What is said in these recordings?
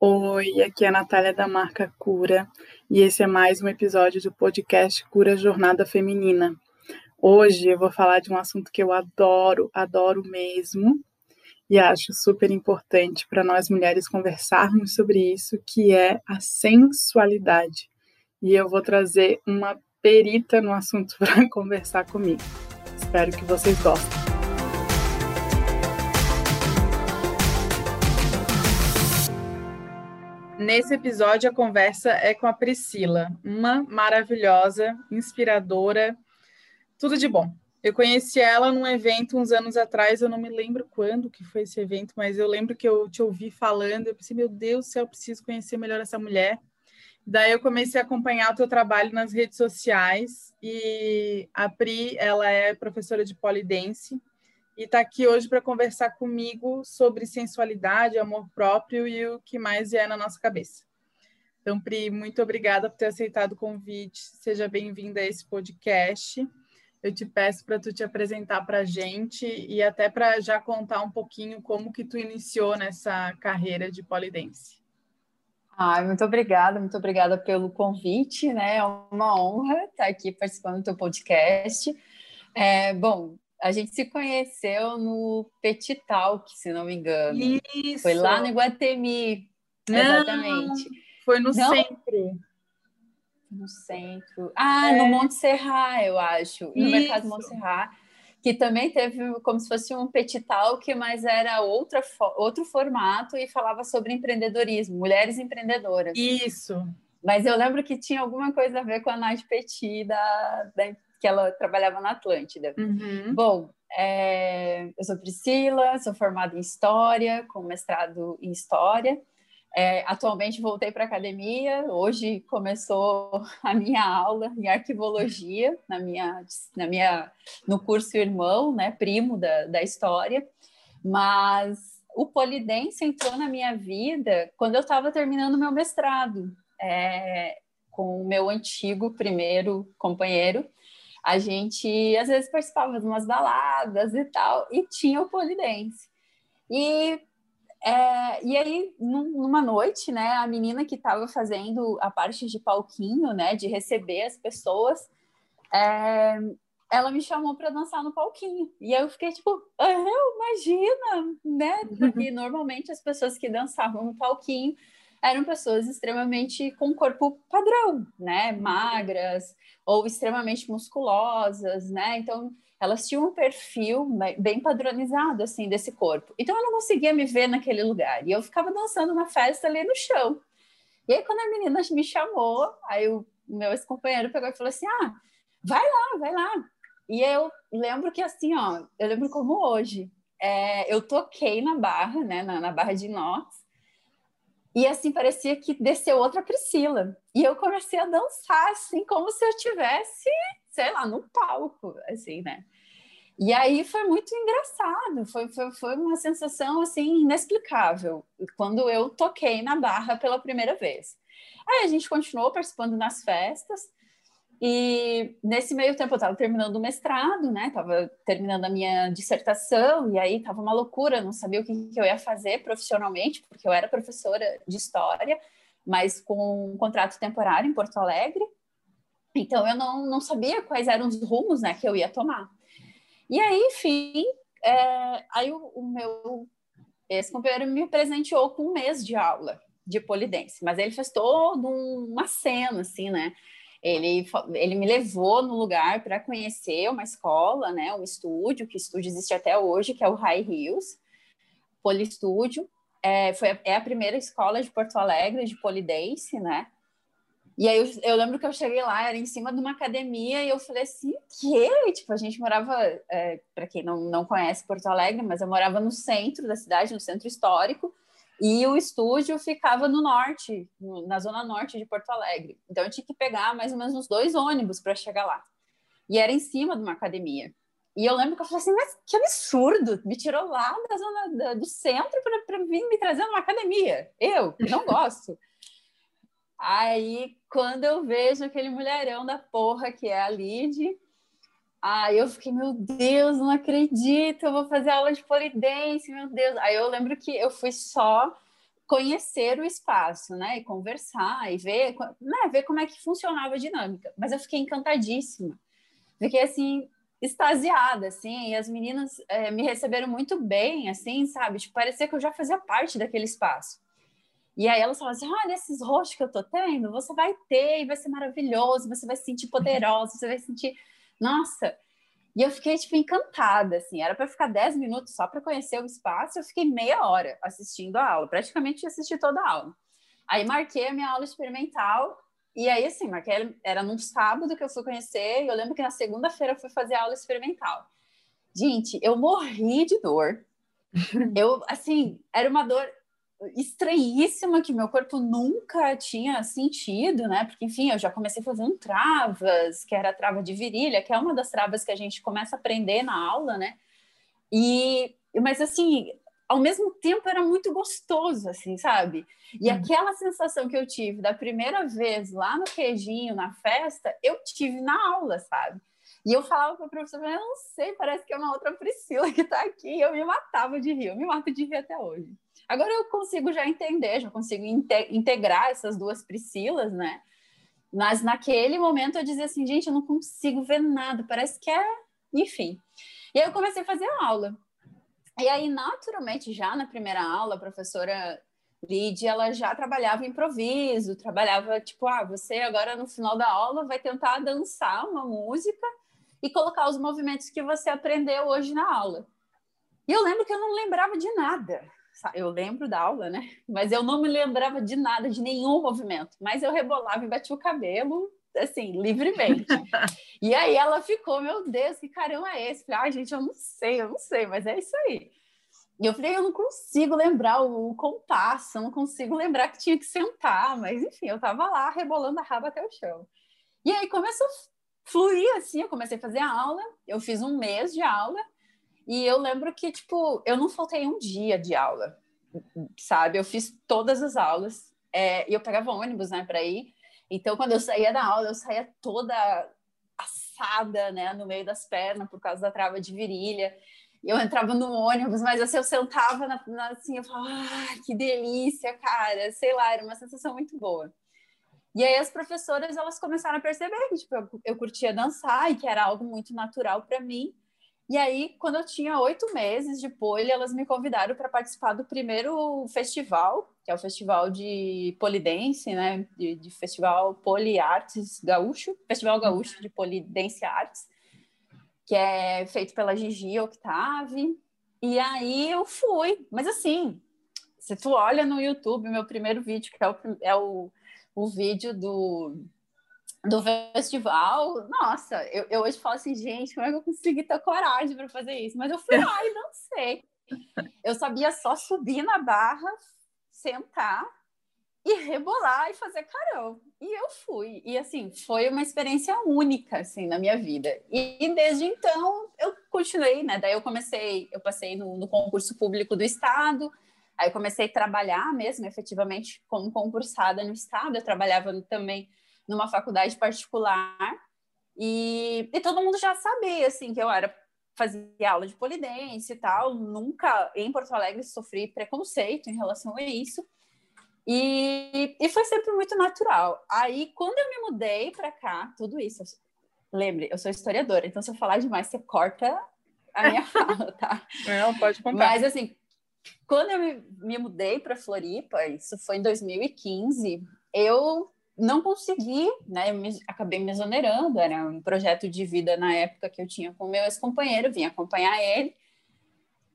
Oi, aqui é a Natália da marca Cura e esse é mais um episódio do podcast Cura Jornada Feminina. Hoje eu vou falar de um assunto que eu adoro, adoro mesmo e acho super importante para nós mulheres conversarmos sobre isso, que é a sensualidade. E eu vou trazer uma perita no assunto para conversar comigo. Espero que vocês gostem. Nesse episódio, a conversa é com a Priscila, uma maravilhosa, inspiradora, tudo de bom. Eu conheci ela num evento uns anos atrás, eu não me lembro quando que foi esse evento, mas eu lembro que eu te ouvi falando, eu pensei, meu Deus do céu, eu preciso conhecer melhor essa mulher. Daí eu comecei a acompanhar o teu trabalho nas redes sociais e a Pri, ela é professora de polidense e está aqui hoje para conversar comigo sobre sensualidade, amor próprio e o que mais é na nossa cabeça. Então, Pri, muito obrigada por ter aceitado o convite. Seja bem-vinda a esse podcast. Eu te peço para tu te apresentar para a gente e até para já contar um pouquinho como que tu iniciou nessa carreira de polidense. Ai, muito obrigada, muito obrigada pelo convite, né? É uma honra estar aqui participando do teu podcast. É, bom, a gente se conheceu no Petit Talk, se não me engano. Isso. Foi lá no Iguatemi. Não, exatamente. Foi no não? centro. No centro. Ah, é. no Monte Serra, eu acho. No Isso. Mercado Monte Serra. Que também teve como se fosse um petit talk, mas era outra, outro formato e falava sobre empreendedorismo, mulheres empreendedoras. Isso. Mas eu lembro que tinha alguma coisa a ver com a Nath Petit da, da que ela trabalhava na Atlântida. Uhum. Bom, é, eu sou Priscila, sou formada em História, com mestrado em História. É, atualmente voltei para a academia, hoje começou a minha aula em arquivologia, na minha, na minha, no curso Irmão, né, primo da, da História, mas o polidense entrou na minha vida quando eu estava terminando meu mestrado, é, com o meu antigo primeiro companheiro, a gente às vezes participava de umas baladas e tal, e tinha o polidense. E, é, e aí, numa noite, né, a menina que estava fazendo a parte de palquinho, né, de receber as pessoas, é, ela me chamou para dançar no palquinho. E eu fiquei tipo, ah, imagina, né? Porque normalmente as pessoas que dançavam no palquinho eram pessoas extremamente com corpo padrão, né? Magras ou extremamente musculosas, né? Então, elas tinham um perfil bem padronizado, assim, desse corpo. Então, eu não conseguia me ver naquele lugar. E eu ficava dançando na festa ali no chão. E aí, quando a menina me chamou, aí o meu ex-companheiro pegou e falou assim, ah, vai lá, vai lá. E eu lembro que, assim, ó, eu lembro como hoje, é, eu toquei na barra, né, na, na barra de inox, e assim parecia que desceu outra Priscila. E eu comecei a dançar assim como se eu tivesse, sei lá, no palco, assim, né? E aí foi muito engraçado, foi, foi, foi uma sensação assim inexplicável quando eu toquei na barra pela primeira vez. Aí a gente continuou participando nas festas, e nesse meio tempo eu estava terminando o mestrado, né? Estava terminando a minha dissertação e aí estava uma loucura, não sabia o que, que, eu ia fazer profissionalmente, porque eu era professora de história, mas com um contrato temporário em Porto Alegre. Então eu não, não sabia quais eram os rumos, né, que eu ia tomar. E aí, enfim, é, aí o, o meu esse companheiro me presenteou com um mês de aula de polidense, mas ele fez toda uma cena, assim, né? Ele, ele me levou no lugar para conhecer uma escola, né, um estúdio, que estúdio existe até hoje, que é o High Hills Polistúdio. É, foi a, é a primeira escola de Porto Alegre de polidense, né? E aí eu, eu, lembro que eu cheguei lá, era em cima de uma academia, e eu falei assim, que? Tipo, a gente morava, é, para quem não, não conhece Porto Alegre, mas eu morava no centro da cidade, no centro histórico, e o estúdio ficava no norte, na zona norte de Porto Alegre. Então eu tinha que pegar mais ou menos uns dois ônibus para chegar lá. E era em cima de uma academia. E eu lembro que eu falei assim, mas que absurdo! Me tirou lá da zona da, do centro para vir me trazer numa academia. Eu, não gosto. Aí, quando eu vejo aquele mulherão da porra que é a Lid, Aí eu fiquei, meu Deus, não acredito, eu vou fazer aula de polidense, meu Deus. Aí eu lembro que eu fui só conhecer o espaço, né? E conversar e ver, né? ver como é que funcionava a dinâmica. Mas eu fiquei encantadíssima. Fiquei assim, extasiada, assim, e as meninas é, me receberam muito bem, assim, sabe? Tipo, parecia que eu já fazia parte daquele espaço. E aí elas falavam assim: olha, esses rostos que eu tô tendo, você vai ter e vai ser maravilhoso, você vai se sentir poderosa, você vai sentir. Nossa! E eu fiquei, tipo, encantada, assim. Era para ficar 10 minutos só para conhecer o espaço, eu fiquei meia hora assistindo a aula, praticamente assisti toda a aula. Aí marquei a minha aula experimental, e aí, assim, marquei, era num sábado que eu fui conhecer, e eu lembro que na segunda-feira eu fui fazer a aula experimental. Gente, eu morri de dor. Eu, assim, era uma dor estranhíssima que meu corpo nunca tinha sentido, né? Porque, enfim, eu já comecei fazendo travas, que era a trava de virilha, que é uma das travas que a gente começa a aprender na aula, né? E, mas assim, ao mesmo tempo era muito gostoso, assim, sabe? E hum. aquela sensação que eu tive da primeira vez lá no queijinho, na festa, eu tive na aula, sabe? E eu falava para o professor, eu não sei, parece que é uma outra Priscila que está aqui. E eu me matava de rir, eu me mato de rir até hoje. Agora eu consigo já entender, já consigo integrar essas duas Priscilas, né? Mas naquele momento eu dizia assim, gente, eu não consigo ver nada, parece que é. Enfim. E aí eu comecei a fazer aula. E aí, naturalmente, já na primeira aula, a professora Lídia, ela já trabalhava improviso, trabalhava tipo, ah, você agora no final da aula vai tentar dançar uma música e colocar os movimentos que você aprendeu hoje na aula. E eu lembro que eu não lembrava de nada eu lembro da aula, né? Mas eu não me lembrava de nada, de nenhum movimento. Mas eu rebolava e batia o cabelo, assim, livremente. e aí ela ficou, meu Deus, que caramba é esse? Falei, ai, gente, eu não sei, eu não sei, mas é isso aí. E eu falei, eu não consigo lembrar o, compasso, eu não consigo lembrar que tinha que sentar, mas enfim, eu tava lá rebolando a raba até o chão. E aí começou a fluir assim, eu comecei a fazer a aula, eu fiz um mês de aula, e eu lembro que, tipo, eu não faltei um dia de aula, sabe? Eu fiz todas as aulas. É, e eu pegava ônibus, né, para ir. Então, quando eu saía da aula, eu saía toda assada, né, no meio das pernas, por causa da trava de virilha. Eu entrava no ônibus, mas assim, eu sentava na, na, assim, eu falava, ah, que delícia, cara. Sei lá, era uma sensação muito boa. E aí as professoras, elas começaram a perceber que, tipo, eu, eu curtia dançar e que era algo muito natural para mim. E aí, quando eu tinha oito meses de pole, elas me convidaram para participar do primeiro festival, que é o festival de polidense, né? De, de Festival Poliartes Gaúcho, Festival Gaúcho de Polidense Artes, que é feito pela Gigi Octave. E aí eu fui, mas assim, se tu olha no YouTube, meu primeiro vídeo, que é o, é o, o vídeo do do festival, nossa, eu, eu, hoje falo assim, gente, como é que eu consegui ter coragem para fazer isso? Mas eu fui lá e dancei. Eu sabia só subir na barra, sentar e rebolar e fazer carão. E eu fui. E assim, foi uma experiência única assim na minha vida. E, e desde então eu continuei, né? Daí eu comecei, eu passei no, no concurso público do estado. Aí comecei a trabalhar mesmo, efetivamente, como concursada no estado. Eu trabalhava também numa faculdade particular e, e todo mundo já sabia, assim, que eu era fazia aula de polidense e tal, nunca em Porto Alegre sofri preconceito em relação a isso. E, e foi sempre muito natural. Aí, quando eu me mudei para cá, tudo isso, lembre, eu sou historiadora, então se eu falar demais, você corta a minha fala, tá? Não, pode contar. Mas, assim, quando eu me, me mudei para Floripa, isso foi em 2015, eu não consegui, né? Me, acabei me exonerando. Era um projeto de vida na época que eu tinha com meu ex-companheiro, vim acompanhar ele.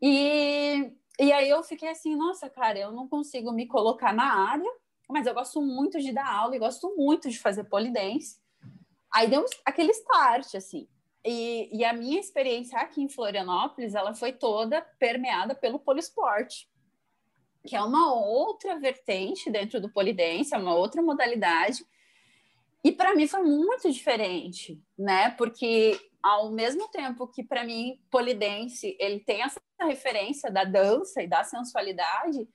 E, e aí eu fiquei assim, nossa, cara, eu não consigo me colocar na área, mas eu gosto muito de dar aula e gosto muito de fazer polidense. Aí deu aquele start, assim. E, e a minha experiência aqui em Florianópolis, ela foi toda permeada pelo poliesporte que é uma outra vertente dentro do polidense, é uma outra modalidade. E para mim foi muito diferente, né? Porque ao mesmo tempo que para mim polidense ele tem essa referência da dança e da sensualidade,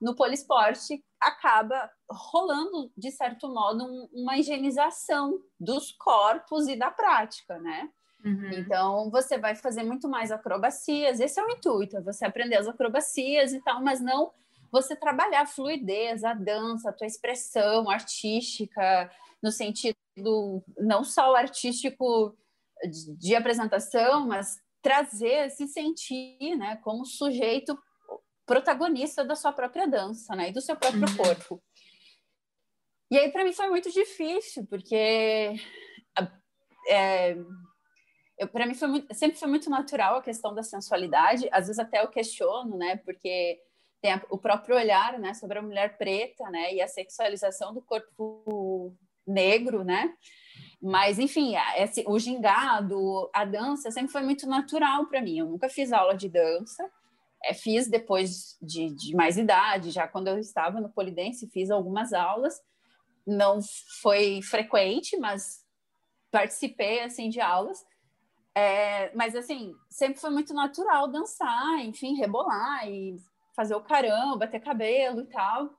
no poliesporte acaba rolando de certo modo um, uma higienização dos corpos e da prática, né? Uhum. Então, você vai fazer muito mais acrobacias. Esse é o intuito, é você aprender as acrobacias e tal, mas não você trabalhar a fluidez, a dança, a tua expressão artística, no sentido não só o artístico de, de apresentação, mas trazer, se sentir, né, como sujeito protagonista da sua própria dança, né, e do seu próprio uhum. corpo. E aí para mim foi muito difícil, porque é, para mim foi muito, sempre foi muito natural a questão da sensualidade. Às vezes até eu questiono, né, porque tem a, o próprio olhar, né, sobre a mulher preta, né, e a sexualização do corpo negro, né. Mas, enfim, esse, o gingado, a dança sempre foi muito natural para mim. Eu nunca fiz aula de dança, é, fiz depois de, de, mais idade, já quando eu estava no Polidense, fiz algumas aulas. Não foi frequente, mas participei assim de aulas. É, mas assim, sempre foi muito natural dançar, enfim, rebolar e fazer o caramba, bater cabelo e tal.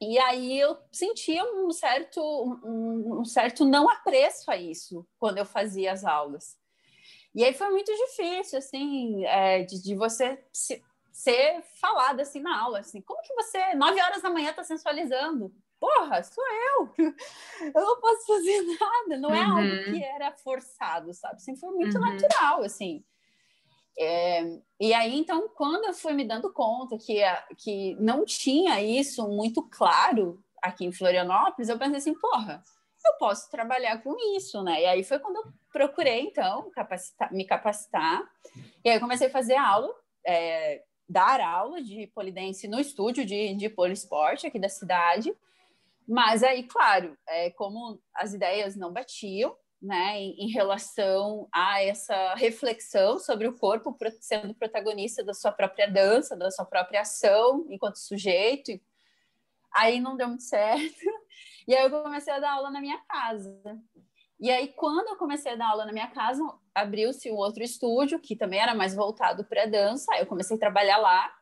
E aí eu sentia um certo, um, um, certo não apreço a isso quando eu fazia as aulas. E aí foi muito difícil, assim, é, de, de, você se, ser falada assim na aula, assim, como que você, nove horas da manhã, está sensualizando? Porra, sou eu! Eu não posso fazer nada, não é uhum. algo que era forçado, sabe? Sempre foi muito uhum. natural, assim. É, e aí, então, quando eu fui me dando conta que, que não tinha isso muito claro aqui em Florianópolis, eu pensei assim, porra, eu posso trabalhar com isso, né? E aí foi quando eu procurei, então, capacitar, me capacitar. E aí comecei a fazer aula, é, dar aula de polidense no estúdio de, de poliesporte aqui da cidade. Mas aí, claro, é, como as ideias não batiam, né, em, relação a essa reflexão sobre o corpo sendo protagonista da sua própria dança, da sua própria ação enquanto sujeito. Aí não deu muito certo. E aí eu comecei a dar aula na minha casa. E aí, quando eu comecei a dar aula na minha casa, abriu-se um outro estúdio, que também era mais voltado para dança. Eu comecei a trabalhar lá.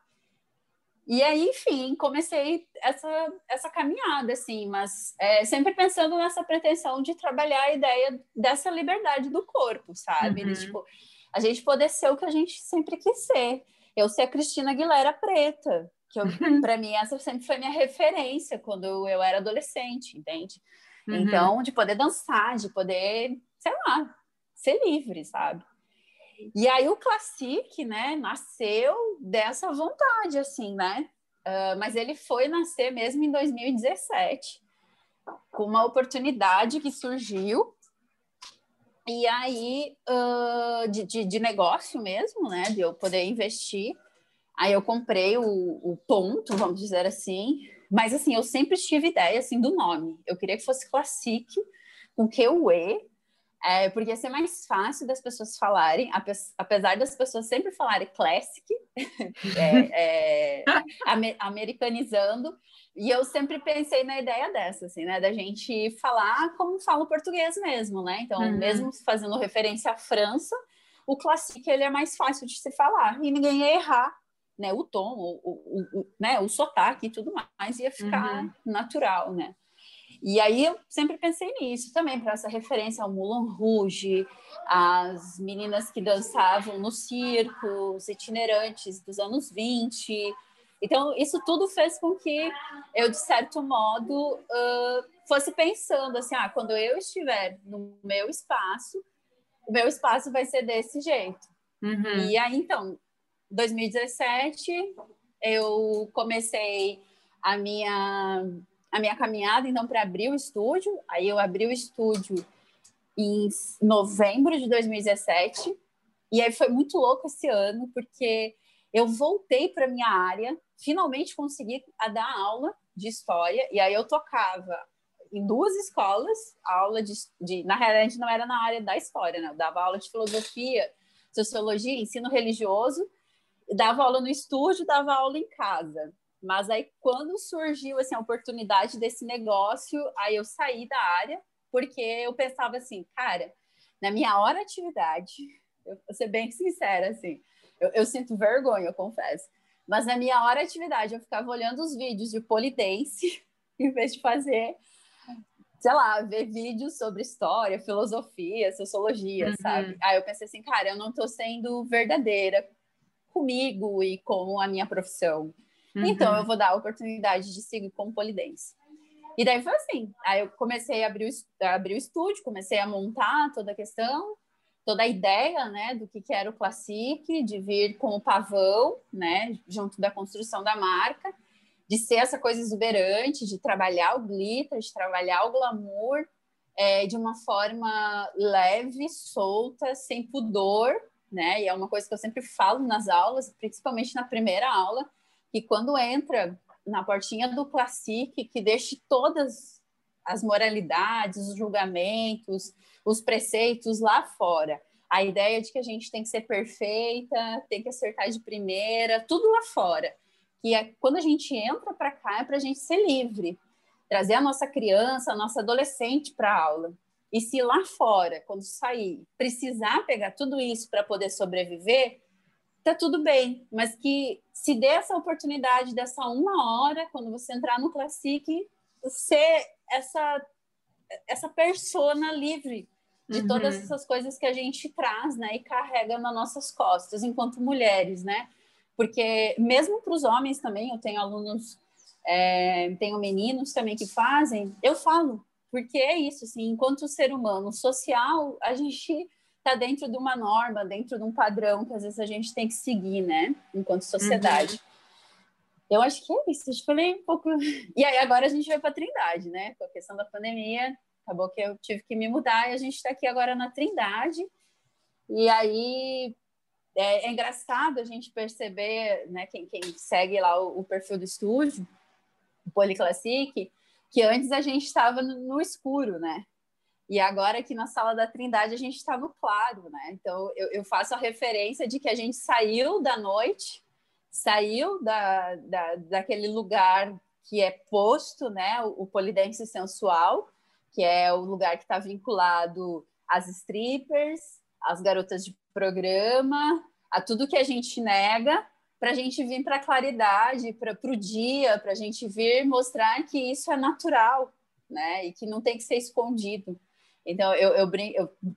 E aí, enfim, comecei essa, essa caminhada, assim, mas é, sempre pensando nessa pretensão de trabalhar a ideia dessa liberdade do corpo, sabe? Uhum. De, tipo, a gente poder ser o que a gente sempre quis ser. Eu ser a Cristina Aguilera preta, que para mim essa sempre foi minha referência quando eu era adolescente, entende? Uhum. Então, de poder dançar, de poder, sei lá, ser livre, sabe? E aí o Classic, né, nasceu dessa vontade, assim, né? Uh, mas ele foi nascer mesmo em 2017, com uma oportunidade que surgiu. E aí, uh, de, de, de, negócio mesmo, né? De eu poder investir. Aí eu comprei o, o ponto, vamos dizer assim. Mas, assim, eu sempre tive ideia, assim, do nome. Eu queria que fosse Classic, com Q-U-E, é, porque ia ser mais fácil das pessoas falarem, apesar das pessoas sempre falarem classic, é, é, americanizando, e eu sempre pensei na ideia dessa, assim, né, da gente falar como fala o português mesmo, né, então, uhum. mesmo fazendo referência à França, o classic, ele é mais fácil de se falar, e ninguém ia errar, né, o tom, o, o, o né, o sotaque e tudo mais, ia ficar uhum. natural, né. E aí eu sempre pensei nisso também, para essa referência ao Moulin Rouge, as meninas que dançavam no circo, os itinerantes dos anos 20. Então, isso tudo fez com que eu, de certo modo, uh, fosse pensando assim: ah, quando eu estiver no meu espaço, o meu espaço vai ser desse jeito. Uhum. E aí, então, 2017, eu comecei a minha a minha caminhada, então, para abrir o estúdio. Aí eu abri o estúdio em novembro de 2017. E aí foi muito louco esse ano, porque eu voltei para minha área, finalmente consegui dar aula de história, e aí eu tocava em duas escolas, aula de, de na realidade não era na área da história, né? Eu dava aula de filosofia, sociologia, ensino religioso, dava aula no estúdio, dava aula em casa. Mas aí, quando surgiu assim, a oportunidade desse negócio, aí eu saí da área, porque eu pensava assim, cara, na minha hora atividade, eu vou ser bem sincera, assim, eu, eu sinto vergonha, eu confesso, mas na minha hora atividade eu ficava olhando os vídeos de polidense, em vez de fazer, sei lá, ver vídeos sobre história, filosofia, sociologia, uhum. sabe? Aí eu pensei assim, cara, eu não estou sendo verdadeira comigo e com a minha profissão. Uhum. Então, eu vou dar a oportunidade de seguir com polidense. E daí foi assim. Aí eu comecei a abrir o, a abrir o estúdio, comecei a montar toda a questão, toda a ideia, né, do que, que era o Classic, de vir com o pavão, né, junto da construção da marca, de ser essa coisa exuberante, de trabalhar o glitter, de trabalhar o glamour, é, de uma forma leve, solta, sem pudor, né? E é uma coisa que eu sempre falo nas aulas, principalmente na primeira aula, que quando entra na portinha do Classic, que deixe todas as moralidades, os julgamentos, os preceitos lá fora. A ideia de que a gente tem que ser perfeita, tem que acertar de primeira, tudo lá fora. Que é, quando a gente entra para cá é para a gente ser livre, trazer a nossa criança, a nossa adolescente para a aula. E se lá fora, quando sair, precisar pegar tudo isso para poder sobreviver, tá tudo bem, mas que se dê essa oportunidade dessa uma hora, quando você entrar no Classic, ser essa, essa persona livre de uhum. todas essas coisas que a gente traz, né, e carrega nas nossas costas, enquanto mulheres, né? Porque mesmo para os homens também, eu tenho alunos, é, tenho meninos também que fazem, eu falo, porque é isso, assim, enquanto ser humano social, a gente está dentro de uma norma, dentro de um padrão que às vezes a gente tem que seguir, né, enquanto sociedade. Uhum. Eu acho que é isso, eu falei um pouco. E aí agora a gente vai para a Trindade, né? Com a questão da pandemia, acabou que eu tive que me mudar e a gente está aqui agora na Trindade. E aí é, é, engraçado a gente perceber, né, quem, quem segue lá o, o, perfil do estúdio, o Policlassic, que antes a gente estava no, no, escuro, né? E agora aqui na sala da Trindade a gente está no claro, né? Então eu, eu, faço a referência de que a gente saiu da noite, saiu da, da, daquele lugar que é posto, né? O, o polidense sensual, que é o lugar que está vinculado às strippers, às garotas de programa, a tudo que a gente nega, para a gente vir para a claridade, para o dia, para a gente vir mostrar que isso é natural, né? E que não tem que ser escondido. Então, eu, eu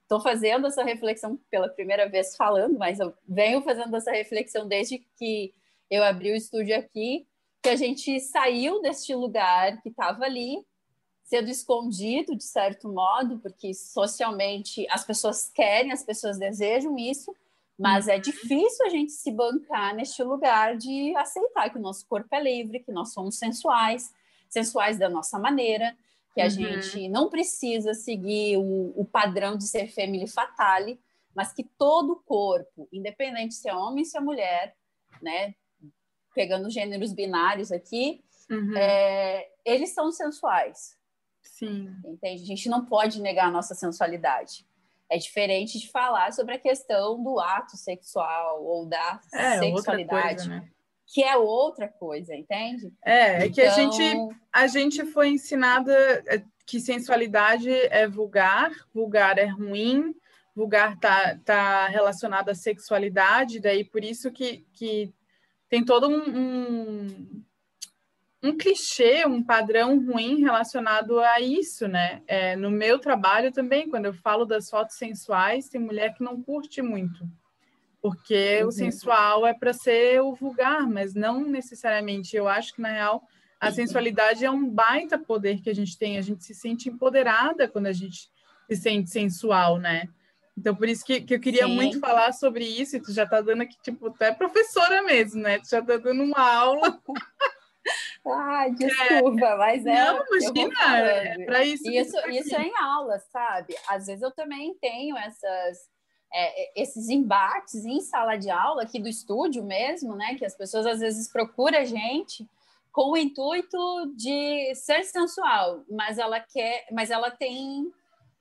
estou fazendo essa reflexão pela primeira vez falando, mas eu venho fazendo essa reflexão desde que eu abri o estúdio aqui, que a gente saiu deste lugar que estava ali, sendo escondido, de certo modo, porque socialmente as pessoas querem, as pessoas desejam isso, mas é uhum. difícil a gente se bancar neste lugar de aceitar que o nosso corpo é livre, que nós somos sensuais, sensuais da nossa maneira, que a uhum. gente não precisa seguir o, o, padrão de ser family fatale, mas que todo o corpo, independente se é homem ou se é mulher, né, pegando gêneros binários aqui, uhum. é, eles são sensuais. Sim. Entende? A gente não pode negar a nossa sensualidade. É diferente de falar sobre a questão do ato sexual ou da é, sexualidade. Coisa, né? Que é outra coisa, entende? É, é que a gente então a gente foi ensinada é, que sensualidade é vulgar, vulgar é ruim, vulgar tá, tá relacionado à sexualidade, daí por isso que, que tem todo um, um, um clichê, um padrão ruim relacionado a isso, né? É, no meu trabalho também, quando eu falo das fotos sensuais, tem mulher que não curte muito porque uhum. o sensual é para ser o vulgar, mas não necessariamente. Eu acho que, na real, a uhum. sensualidade é um baita poder que a gente tem, a gente se sente empoderada quando a gente se sente sensual, né? Então, por isso que, que eu queria Sim. muito falar sobre isso, e tu já tá dando aqui, tipo, tu é professora mesmo, né? Tu já tá dando uma aula. Ai, desculpa, é. mas é. Não, imagina, é para isso. Isso, isso é em aula, sabe? Às vezes eu também tenho essas é, é, esses embates em sala de aula, aqui do estúdio mesmo, né? Que as pessoas às vezes procuram a gente com o intuito de ser sensual, mas ela quer, mas ela tem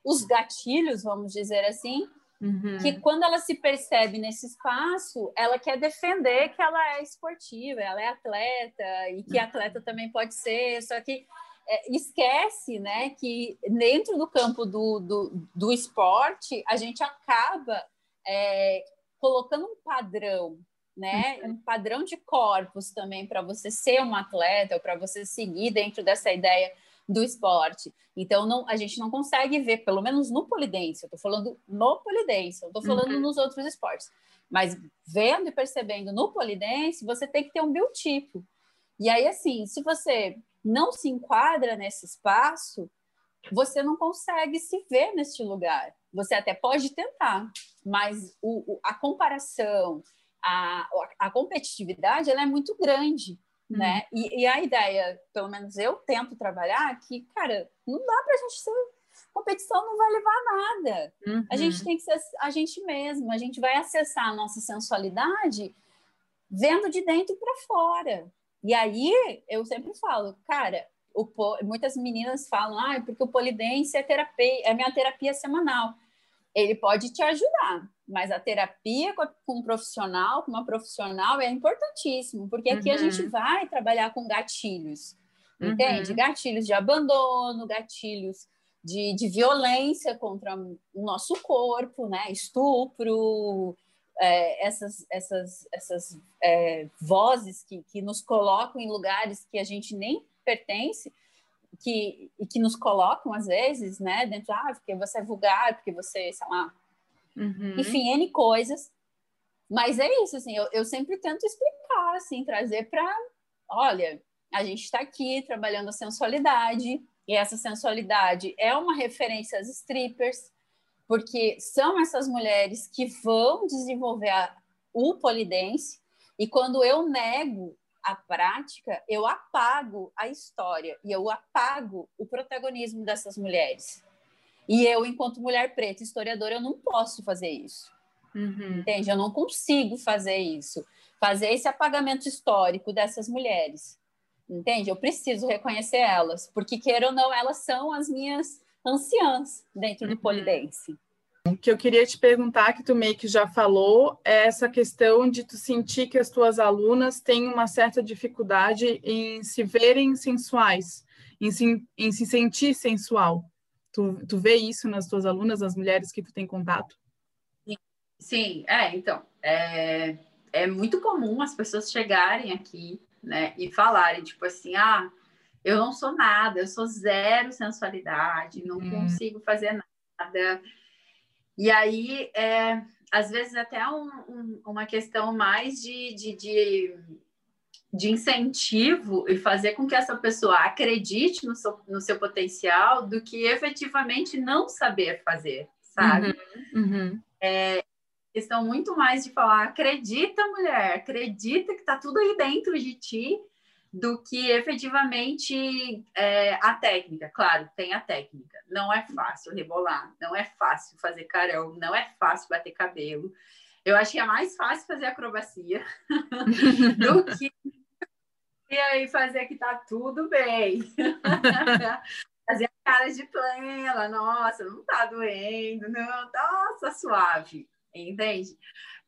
os gatilhos, vamos dizer assim, uhum. que quando ela se percebe nesse espaço, ela quer defender que ela é esportiva, ela é atleta e que uhum. atleta também pode ser, só que é, esquece né, que dentro do campo do, do, do esporte a gente acaba é, colocando um padrão, né, uhum. um padrão de corpos também para você ser um atleta ou para você seguir dentro dessa ideia do esporte. Então, não, a gente não consegue ver, pelo menos no polidense, eu estou falando no polidense, eu estou falando uhum. nos outros esportes, mas vendo e percebendo no polidense, você tem que ter um biotipo. E aí, assim, se você não se enquadra nesse espaço, você não consegue se ver neste lugar. Você até pode tentar, mas o, o, a comparação, a, a competitividade, ela é muito grande, uhum. né? E, e, a ideia, pelo menos eu tento trabalhar, que, cara, não dá para a gente ser... Competição não vai levar a nada. Uhum. A gente tem que ser a gente mesmo. A gente vai acessar a nossa sensualidade vendo de dentro para fora. E aí eu sempre falo, cara, o, muitas meninas falam, ah, porque o polidense é terapia, é minha terapia semanal. Ele pode te ajudar, mas a terapia com um profissional, com uma profissional, é importantíssimo, porque aqui uhum. a gente vai trabalhar com gatilhos, uhum. entende? Gatilhos de abandono, gatilhos de, de violência contra o nosso corpo, né? Estupro, é, essas, essas, essas é, vozes que, que nos colocam em lugares que a gente nem pertence, que, e que nos colocam, às vezes, né, dentro, ah, porque você é vulgar, porque você, sei lá, uhum. enfim, N coisas. Mas é isso, assim, eu, eu sempre tento explicar, assim, trazer para, olha, a gente está aqui trabalhando a sensualidade, e essa sensualidade é uma referência às strippers, porque são essas mulheres que vão desenvolver a, o polidense, e quando eu nego a prática, eu apago a história e eu apago o protagonismo dessas mulheres. E eu, enquanto mulher preta, historiadora, eu não posso fazer isso. Uhum. Entende? Eu não consigo fazer isso. Fazer esse apagamento histórico dessas mulheres. Entende? Eu preciso reconhecer elas, porque, queira ou não, elas são as minhas anciãs dentro do uhum. polidense. O que eu queria te perguntar, que tu meio que já falou, é essa questão de tu sentir que as tuas alunas têm uma certa dificuldade em se verem sensuais, em se, em se sentir sensual. Tu, tu vê isso nas tuas alunas, nas mulheres que tu tem contato? Sim, é, então, é, é muito comum as pessoas chegarem aqui, né, e falarem, tipo assim, ah, eu não sou nada, eu sou zero sensualidade, não hum. consigo fazer nada. E aí, é, às vezes, até um, um, uma questão mais de, de, de, de, incentivo e fazer com que essa pessoa acredite no seu, no seu potencial do que efetivamente não saber fazer, sabe? Uhum, uhum. É, questão muito mais de falar, acredita, mulher, acredita que tá tudo aí dentro de ti, do que efetivamente é, a técnica. Claro, tem a técnica. Não é fácil rebolar, não é fácil fazer carão, não é fácil bater cabelo. Eu acho que é mais fácil fazer acrobacia do que e aí fazer que tá tudo bem. fazer cara de plena, nossa, não tá doendo, não, nossa, suave, entende?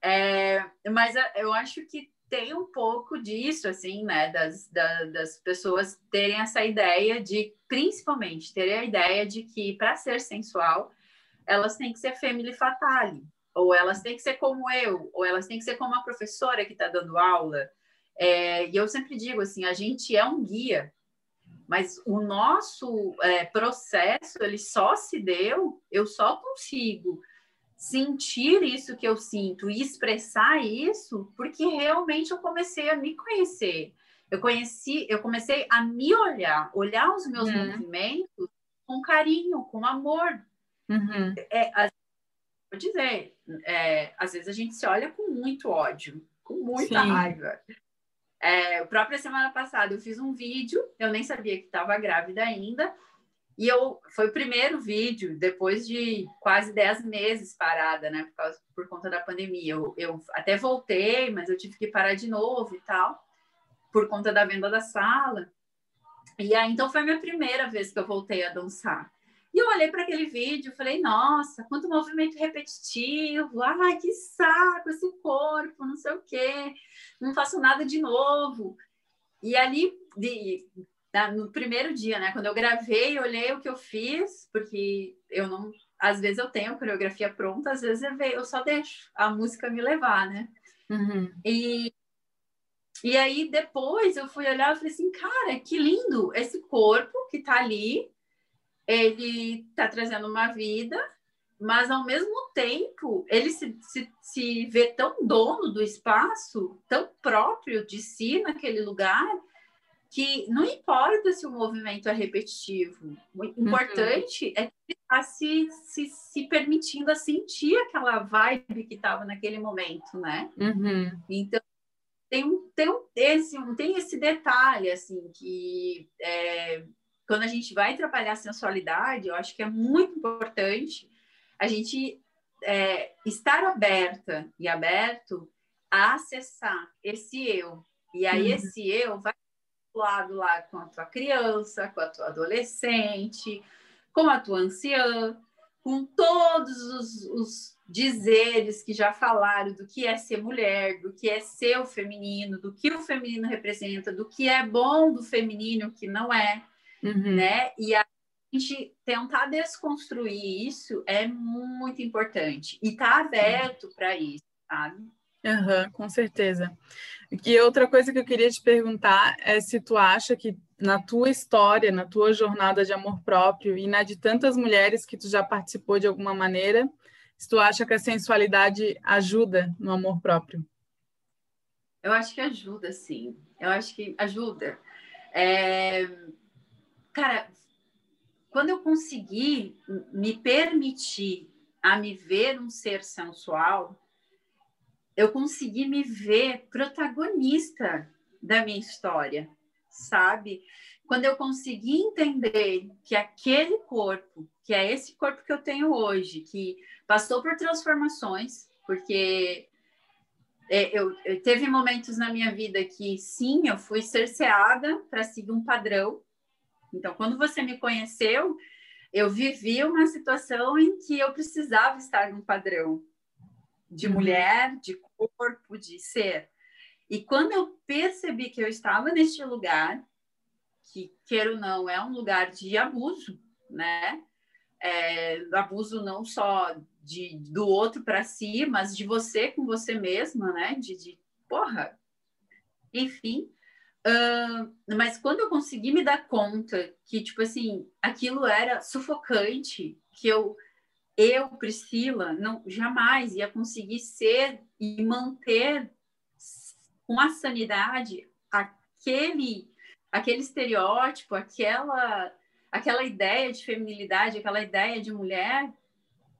É, mas eu acho que tem um pouco disso, assim, né, das, da, das pessoas terem essa ideia de, principalmente, terem a ideia de que para ser sensual, elas têm que ser family fatale, ou elas têm que ser como eu, ou elas têm que ser como a professora que está dando aula. É, e eu sempre digo assim, a gente é um guia, mas o nosso é, processo ele só se deu, eu só consigo sentir isso que eu sinto e expressar isso, porque realmente eu comecei a me conhecer. Eu conheci, eu comecei a me olhar, olhar os meus uhum. movimentos com carinho, com amor. Uhum. É, vou dizer, é, às vezes a gente se olha com muito ódio, com muita Sim. raiva. É, própria semana passada eu fiz um vídeo, eu nem sabia que estava grávida ainda, e eu foi o primeiro vídeo depois de quase 10 meses parada, né? Por, causa, por conta da pandemia. Eu, eu até voltei, mas eu tive que parar de novo e tal, por conta da venda da sala. E aí, então, foi a minha primeira vez que eu voltei a dançar. E eu olhei para aquele vídeo falei, nossa, quanto movimento repetitivo, ai, que saco esse corpo, não sei o quê, não faço nada de novo. E ali, de, no primeiro dia, né? Quando eu gravei, olhei o que eu fiz, porque eu não. Às vezes eu tenho a coreografia pronta, às vezes eu só deixo a música me levar, né? Uhum. E, e aí depois eu fui olhar e falei assim, cara, que lindo esse corpo que tá ali, ele tá trazendo uma vida, mas ao mesmo tempo ele se, se, se vê tão dono do espaço, tão próprio de si naquele lugar, que não importa se o movimento é repetitivo, o importante uhum. é que está se, se, se permitindo a sentir aquela vibe que estava naquele momento, né? Uhum. Então, tem, um, tem, um, esse, tem esse detalhe, assim, que é, quando a gente vai trabalhar a sensualidade, eu acho que é muito importante a gente é, estar aberta e aberto a acessar esse eu. E aí, uhum. esse eu vai lado lá com a tua criança, com a tua adolescente, com a tua anciã, com todos os, os dizeres que já falaram do que é ser mulher, do que é ser o feminino, do que o feminino representa, do que é bom do feminino, o que não é, uhum. né? E a gente tentar desconstruir isso é muito importante e tá aberto para isso, sabe? Uhum, com certeza. E outra coisa que eu queria te perguntar é se tu acha que na tua história, na tua jornada de amor próprio e na de tantas mulheres que tu já participou de alguma maneira, se tu acha que a sensualidade ajuda no amor próprio. Eu acho que ajuda, sim. Eu acho que ajuda. É... Cara, quando eu consegui me permitir a me ver um ser sensual, eu consegui me ver protagonista da minha história, sabe? Quando eu consegui entender que aquele corpo, que é esse corpo que eu tenho hoje, que passou por transformações, porque é, eu, eu teve momentos na minha vida que sim, eu fui cerceada para seguir um padrão. Então, quando você me conheceu, eu vivi uma situação em que eu precisava estar num padrão de uhum. mulher, de corpo, de ser. E quando eu percebi que eu estava neste lugar, que, queira ou não, é um lugar de abuso, né? É, abuso não só de, do outro para si, mas de você com você mesma, né? De, de porra. Enfim. Uh, mas quando eu consegui me dar conta que, tipo assim, aquilo era sufocante, que eu eu, Priscila, não jamais ia conseguir ser e manter com a sanidade aquele aquele estereótipo, aquela aquela ideia de feminilidade, aquela ideia de mulher.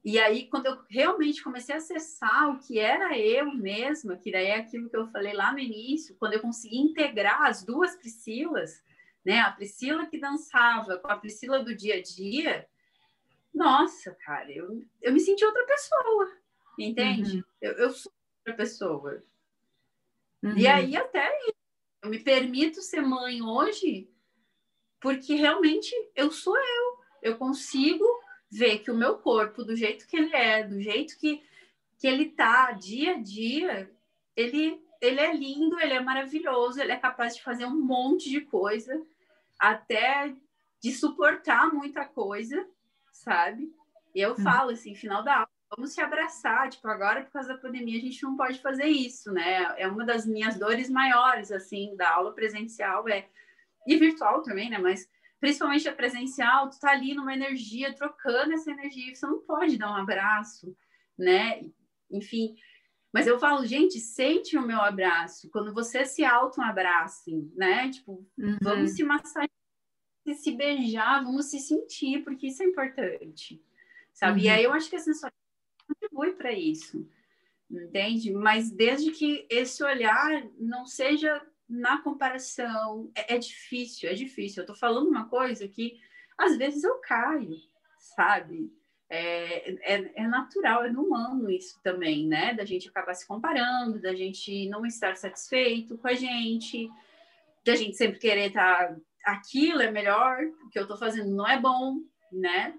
E aí, quando eu realmente comecei a acessar o que era eu mesma, que daí é aquilo que eu falei lá no início, quando eu consegui integrar as duas Priscilas, né? A Priscila que dançava com a Priscila do dia a dia, nossa, cara, eu, eu me senti outra pessoa, entende? Uhum. Eu, eu sou outra pessoa. Uhum. E aí, até eu me permito ser mãe hoje, porque realmente eu sou eu. Eu consigo ver que o meu corpo, do jeito que ele é, do jeito que, que ele tá, dia a dia, ele, ele é lindo, ele é maravilhoso, ele é capaz de fazer um monte de coisa, até de suportar muita coisa sabe? E eu hum. falo assim, final da aula, vamos se abraçar, tipo, agora por causa da pandemia a gente não pode fazer isso, né? É uma das minhas dores maiores, assim, da aula presencial, é e virtual também, né? Mas principalmente a presencial, tu tá ali numa energia, trocando essa energia, você não pode dar um abraço, né? Enfim, mas eu falo, gente, sente o meu abraço. Quando você se auto-abracem, né? Tipo, uhum. vamos se massagear se beijar, vamos se sentir, porque isso é importante, sabe? Uhum. E aí eu acho que a sensualidade contribui para isso, entende? Mas desde que esse olhar não seja na comparação, é, é difícil, é difícil. Eu tô falando uma coisa que às vezes eu caio, sabe? É, é, é, natural, é humano isso também, né? Da gente acabar se comparando, da gente não estar satisfeito com a gente, da gente sempre querer estar tá aquilo é melhor, o que eu estou fazendo não é bom, né?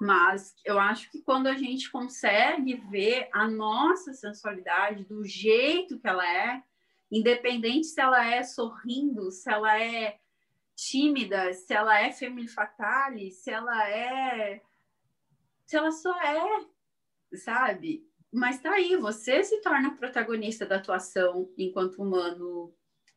Mas eu acho que quando a gente consegue ver a nossa sensualidade do jeito que ela é, independente se ela é sorrindo, se ela é tímida, se ela é family fatale, se ela é. Se ela só é, sabe? Mas tá aí, você se torna protagonista da atuação enquanto humano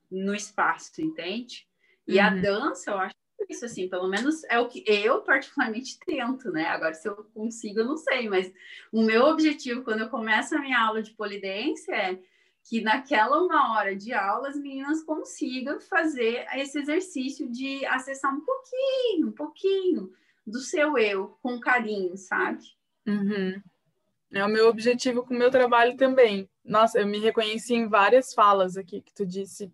no espaço, entende? E uhum. a dança, eu acho isso, assim, pelo menos é o que eu particularmente tento, né? Agora, se eu consigo, eu não sei, mas o meu objetivo quando eu começo a minha aula de polidência é que naquela uma hora de aula as meninas consigam fazer esse exercício de acessar um pouquinho, um pouquinho do seu eu com carinho, sabe? Uhum. É o meu objetivo com o meu trabalho também. Nossa, eu me reconheci em várias falas aqui que tu disse,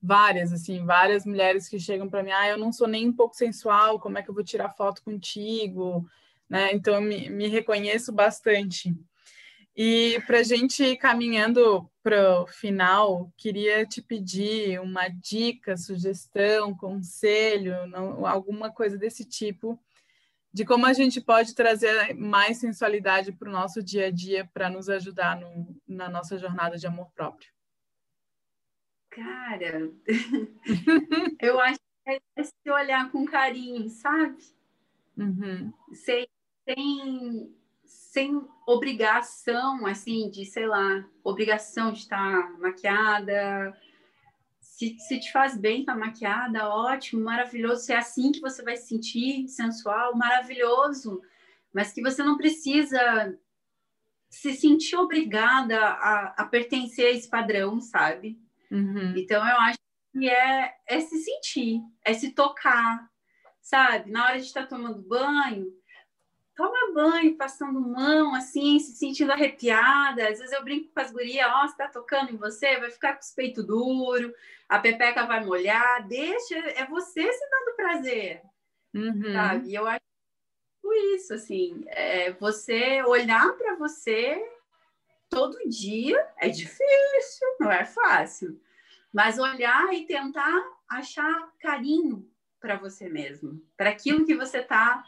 várias, assim, várias mulheres que chegam para mim, ah, eu não sou nem um pouco sensual, como é que eu vou tirar foto contigo? Né? Então, eu me, me reconheço bastante. E para a gente ir caminhando para o final, queria te pedir uma dica, sugestão, conselho, não, alguma coisa desse tipo, de como a gente pode trazer mais sensualidade para o nosso dia a dia para nos ajudar no, na nossa jornada de amor próprio. Cara, eu acho que é se olhar com carinho, sabe? Uhum. Sem, sem sem obrigação, assim, de, sei lá, obrigação de estar maquiada. Se, se te faz bem estar maquiada, ótimo, maravilhoso. Se é assim que você vai se sentir sensual, maravilhoso. Mas que você não precisa se sentir obrigada a, a pertencer a esse padrão, sabe? Uhum. Então, eu acho que é, é se sentir, é se tocar, sabe? Na hora de estar tomando banho, toma banho, passando mão, assim, se sentindo arrepiada. Às vezes eu brinco com as gurias, ó, oh, você tá tocando em você, vai ficar com os peitos duros, a pepeca vai molhar, deixa, é você se dando prazer, uhum. sabe? E eu acho isso, assim, é você olhar para você todo dia é difícil, não é fácil, mas olhar e tentar achar carinho para você mesmo, para aquilo que você está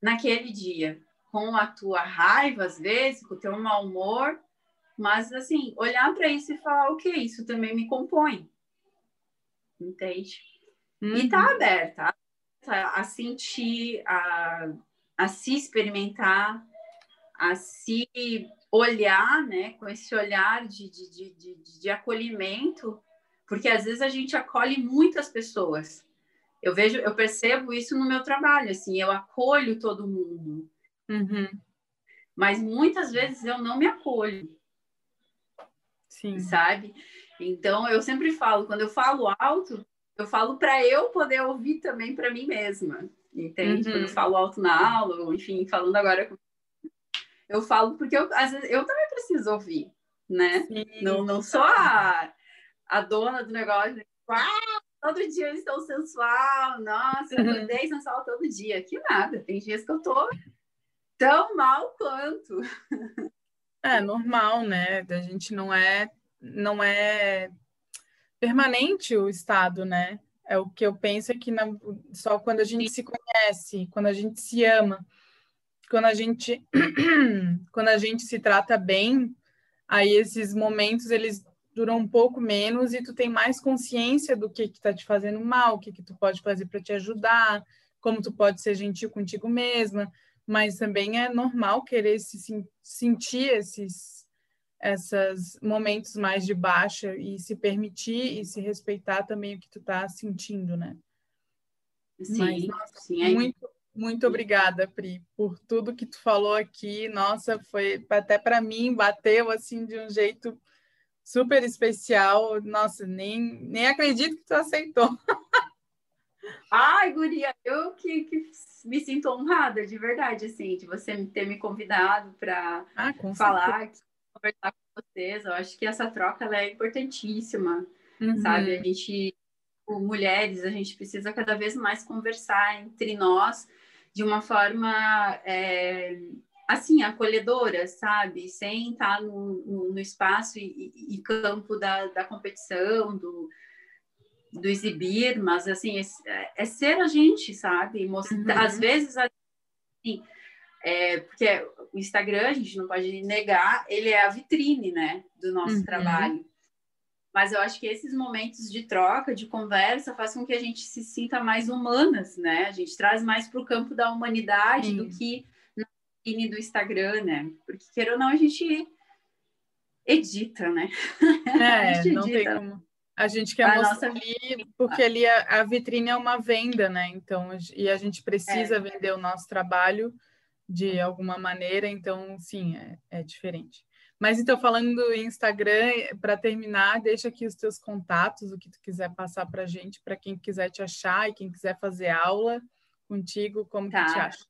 naquele dia, com a tua raiva, às vezes, com o teu mau humor, mas assim, olhar para isso e falar, ok, isso também me compõe. Entende? Uhum. E tá aberta a, a sentir, a, a se experimentar, a se olhar, né, com esse olhar de, de, de, de, acolhimento, porque às vezes a gente acolhe muitas pessoas, eu vejo, eu percebo isso no meu trabalho, assim, eu acolho todo mundo. Uhum. Mas muitas vezes eu não me acolho. Sim. Sabe? Então eu sempre falo, quando eu falo alto, eu falo para eu poder ouvir também para mim mesma. Entende? Uhum. Quando eu falo alto na aula, ou enfim, falando agora eu falo porque eu, às vezes eu também preciso ouvir, né? Sim. Não, não sou a, a dona do negócio, ah, todo dia eu estou sensual, nossa, eu acordei sensual todo dia. Que nada, tem dias que eu tô tão mal quanto. É normal, né? A gente não é não é permanente o estado, né? É o que eu penso é que só quando a gente Sim. se conhece, quando a gente se ama, quando a gente quando a gente se trata bem, aí esses momentos eles duram um pouco menos e tu tem mais consciência do que está te fazendo mal, o que, que tu pode fazer para te ajudar, como tu pode ser gentil contigo mesma, mas também é normal querer se sentir esses esses momentos mais de baixa e se permitir e se respeitar também o que tu está sentindo, né? Sim, mas, nossa, sim. É... Muito, muito obrigada, Pri, por tudo que tu falou aqui. Nossa, foi até para mim bateu assim de um jeito super especial. Nossa, nem, nem acredito que tu aceitou. Ai, guria, eu que, que me sinto honrada, de verdade, assim, de você ter me convidado para ah, falar, conversar com vocês. Eu acho que essa troca é importantíssima, uhum. sabe? A gente, mulheres, a gente precisa cada vez mais conversar entre nós de uma forma é, assim, acolhedora, sabe? Sem estar no, no, no espaço e, e, campo da, da competição, do, do exibir, mas assim, é, é ser a gente, sabe? Mostrar, uhum. Às vezes, assim, é, porque o Instagram, a gente não pode negar, ele é a vitrine, né, do nosso uhum. trabalho. Mas eu acho que esses momentos de troca, de conversa, faz com que a gente se sinta mais humanas, né? A gente traz mais para o campo da humanidade do que vitrine do Instagram, né? Porque, queira ou não, a gente edita, né? É, edita. não tem como. A gente quer a mostrar ali, porque ali a, a, vitrine é uma venda, né? Então, e a gente precisa é. vender o nosso trabalho de alguma maneira, então, sim, é, é diferente. Mas então, falando do Instagram, para terminar, deixa aqui os teus contatos, o que tu quiser passar para a gente, para quem quiser te achar e quem quiser fazer aula contigo, como tá. que te acha?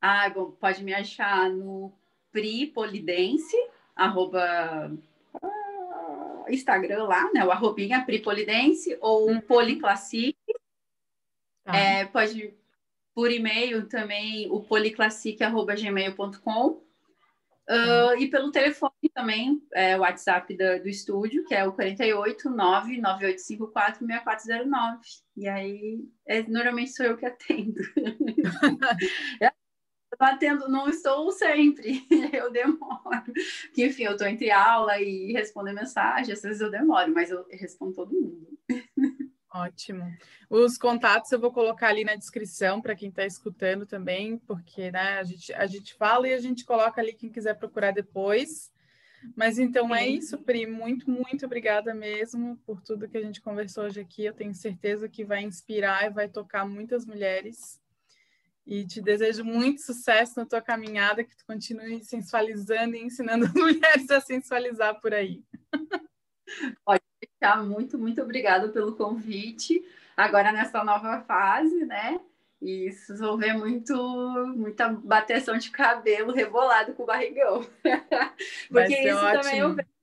Ah, bom, pode me achar no Pri Polidense, arroba uh, Instagram lá, né? O arrobinha Pri Polidense ou hum. Policlassic. Tá. É, pode por e-mail também, o policlassic.gmail.com. Uh, e pelo telefone também, é, o WhatsApp do, do estúdio, que é o 48 99854 6409. E aí, é, normalmente sou eu que atendo. eu atendo, não estou sempre, eu demoro. Que, enfim, eu estou entre aula e responder mensagem, às vezes eu demoro, mas eu respondo todo mundo. Ótimo. Os contatos eu vou colocar ali na descrição para quem está escutando também, porque né, a, gente, a gente fala e a gente coloca ali quem quiser procurar depois. Mas então é isso, Pri. Muito, muito obrigada mesmo por tudo que a gente conversou hoje aqui. Eu tenho certeza que vai inspirar e vai tocar muitas mulheres. E te desejo muito sucesso na tua caminhada, que tu continue sensualizando e ensinando as mulheres a sensualizar por aí. Pode ficar muito, muito obrigada pelo convite. Agora nessa nova fase, né? E vocês ver muito, muita bateção de cabelo rebolado com o barrigão. Porque isso ótimo. também eu vejo.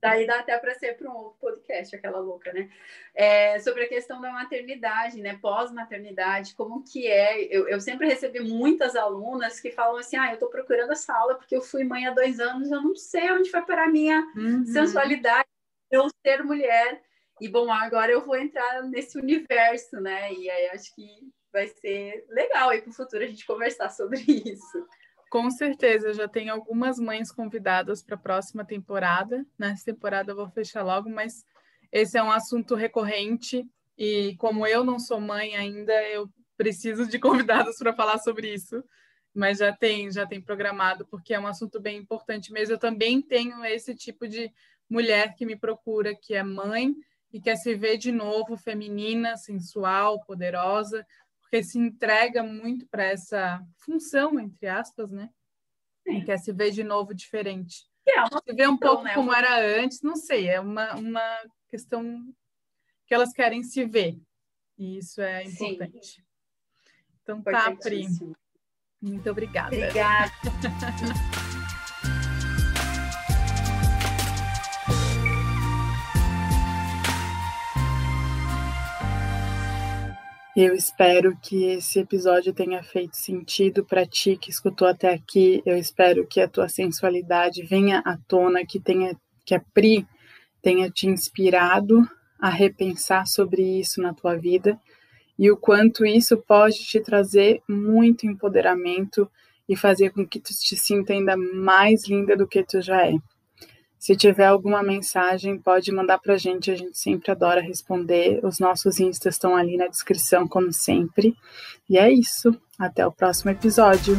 Daí dá até para ser para um outro podcast, aquela louca, né? É, sobre a questão da maternidade, né? Pós-maternidade, como que é? Eu, eu, sempre recebi muitas alunas que falam assim: ah, eu estou procurando essa aula porque eu fui mãe há dois anos, eu não sei onde vai parar a minha uhum. sensualidade, eu ser mulher. E bom, agora eu vou entrar nesse universo, né? E aí acho que vai ser legal aí para o futuro a gente conversar sobre isso. Com certeza, já tem algumas mães convidadas para a próxima temporada. Nessa temporada eu vou fechar logo, mas esse é um assunto recorrente e como eu não sou mãe ainda, eu preciso de convidados para falar sobre isso. Mas já tem, já tem programado porque é um assunto bem importante mesmo. Eu também tenho esse tipo de mulher que me procura, que é mãe e quer se ver de novo feminina, sensual, poderosa, porque se entrega muito para essa função, entre aspas, né? E quer se ver de novo diferente. É se vê um pouco né? como era antes, não sei, é uma, uma questão que elas querem se ver. E isso é importante. Sim. Então tá, Pri. Muito obrigada. Obrigada. Eu espero que esse episódio tenha feito sentido para ti que escutou até aqui. Eu espero que a tua sensualidade venha à tona, que tenha que a Pri tenha te inspirado a repensar sobre isso na tua vida e o quanto isso pode te trazer muito empoderamento e fazer com que tu te sinta ainda mais linda do que tu já é. Se tiver alguma mensagem, pode mandar para a gente, a gente sempre adora responder. Os nossos instas estão ali na descrição, como sempre. E é isso. Até o próximo episódio.